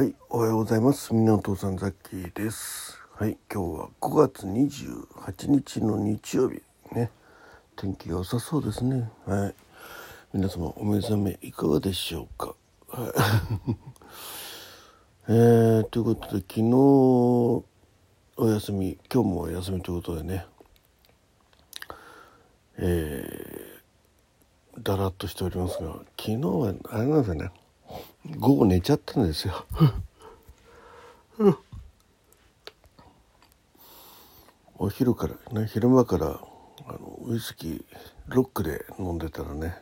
はい、おはようございます。みなお父さんザッキーです。はい、今日は5月28日の日曜日ね。天気が良さそうですね。はい。皆様お目覚めいかがでしょうか？はい。えー、ということで昨日お休み、今日もお休みということでね。えー、だらっとしておりますが、昨日はあれなんですよね。午後寝ちゃったんですよ。お昼からね昼間からあのウイスキーロックで飲んでたらね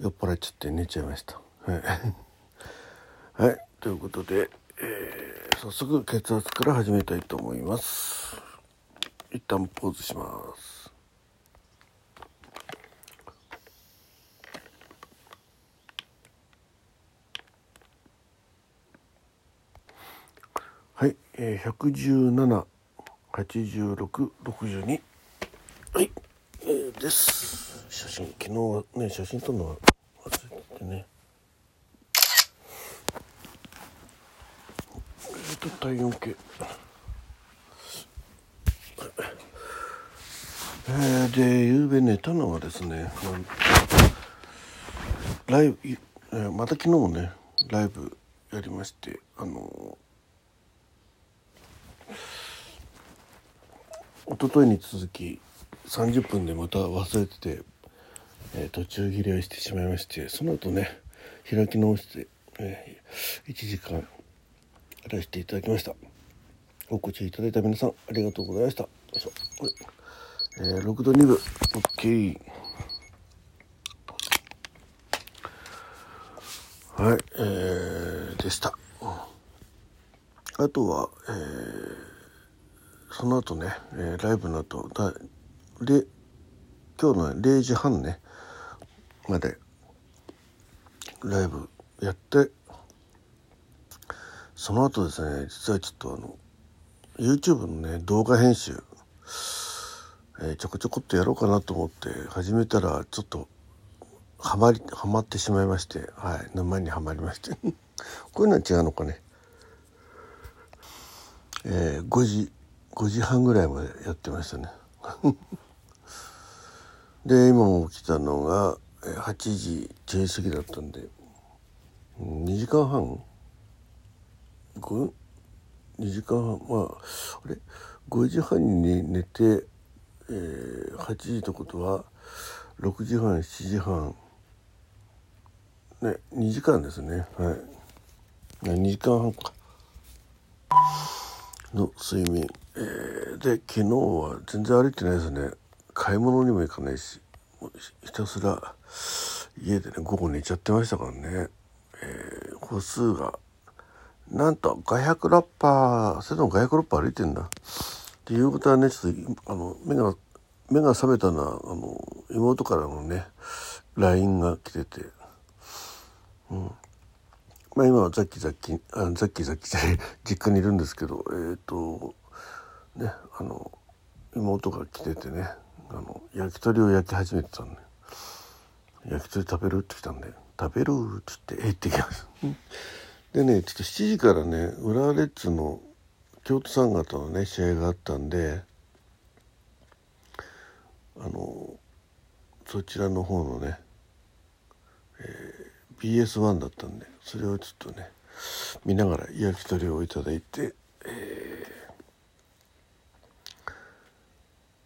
酔っ払っちゃって寝ちゃいました。はい、はい、ということで、えー、早速血圧から始めたいと思います。一旦ポーズします。えー、117、86、62。はい、えー、です。写真、昨日はね、写真撮るのは忘れててね。えっ、と、体温計。えー、で、夕べ寝たのはですね、ライブ、えー、また昨日もね、ライブやりまして、あの一昨日に続き30分でまた忘れてて、えー、途中切れをしてしまいましてその後ね開き直して、えー、1時間やらせていただきました。お越しいただいた皆さんありがとうございました。よいし、えー、6度2分 OK はいえー、でした。あとはえーその後ね、えー、ライブの後だで今日の0時半ねまでライブやってその後ですね実はちょっとあの YouTube のね動画編集、えー、ちょこちょこっとやろうかなと思って始めたらちょっとはまりはまってしまいましてはい沼にはまりまして。こういうのは違うのかね。えー、5時5時半ぐらいまでやってましたね。で今も起きたのが8時10時過ぎだったんで2時間半？5? 2時間半？まああれ？5時半に寝て、えー、8時ってことは6時半7時半。ね2時間ですね。はい。2時間半か。の睡眠、えー、で昨日は全然歩いてないですね。買い物にも行かないしひたすら家でね午後寝ちゃってましたからね、えー、歩数がなんと500ラッパーそれでも500ラッパー歩いてんだ。っていうことはねちょっとあの目が目が覚めたのはあの妹からのね LINE が来てて。うん。まあ今はザッキザッキあザッキザッキじゃない実家にいるんですけどえっ、ー、とねあの妹が来ててねあの焼き鳥を焼き始めてたんで焼き鳥食べるって来たんで食べるって言ってえってきます でねちょっと7時からね浦和レッズの京都産型のね試合があったんであのそちらの方のね、えー BS1 だったんでそれをちょっとね見ながら焼き鳥をいただいて、えー、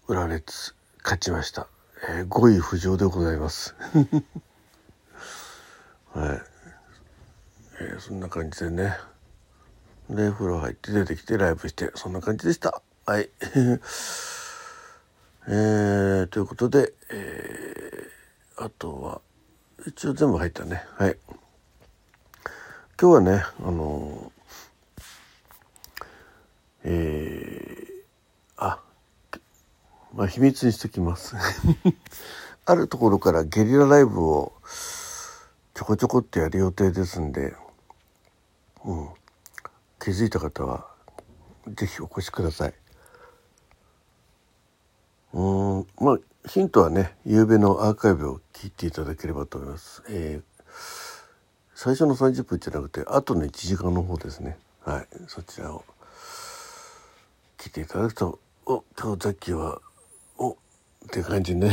浦レッズ勝ちました、えー、5位浮上でございます。はい、えー、そんな感じでね。で風呂入って出てきてライブしてそんな感じでした。はい。えー、ということで、えー、あとは一応全部入ったね。はい。今日はねあのえー、まあ秘密にしときます。あるところからゲリラライブをちょこちょこってやる予定ですんで、うん、気づいた方は是非お越しください。うん。まあヒントはね、夕べのアーカイブを聞いていただければと思います。えー、最初の30分じゃなくて後の1時間の方ですね。はい。そちらを聞いていただくとお今日ザッキーはおって感じね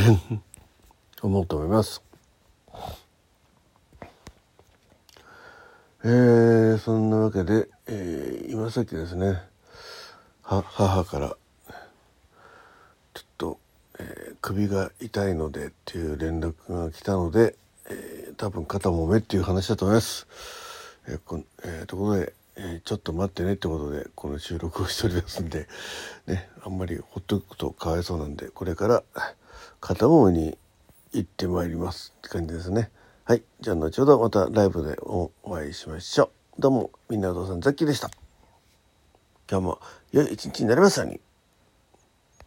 思うと思いますえー、そんなわけで、えー、今さっきですね母からちょっと、えー、首が痛いのでっていう連絡が来たので、えー、多分肩もめっていう話だと思います。えーこえー、とことで、えー、ちょっと待ってねってことでこの収録をしておりますんで、ね、あんまりほっとくとかわいそうなんでこれから片方に行ってまいりますって感じですね。はい。じゃあ後ほどまたライブでお会いしましょう。どうも、みんなお父さんザッキーでした。今日も良い一日になりますように。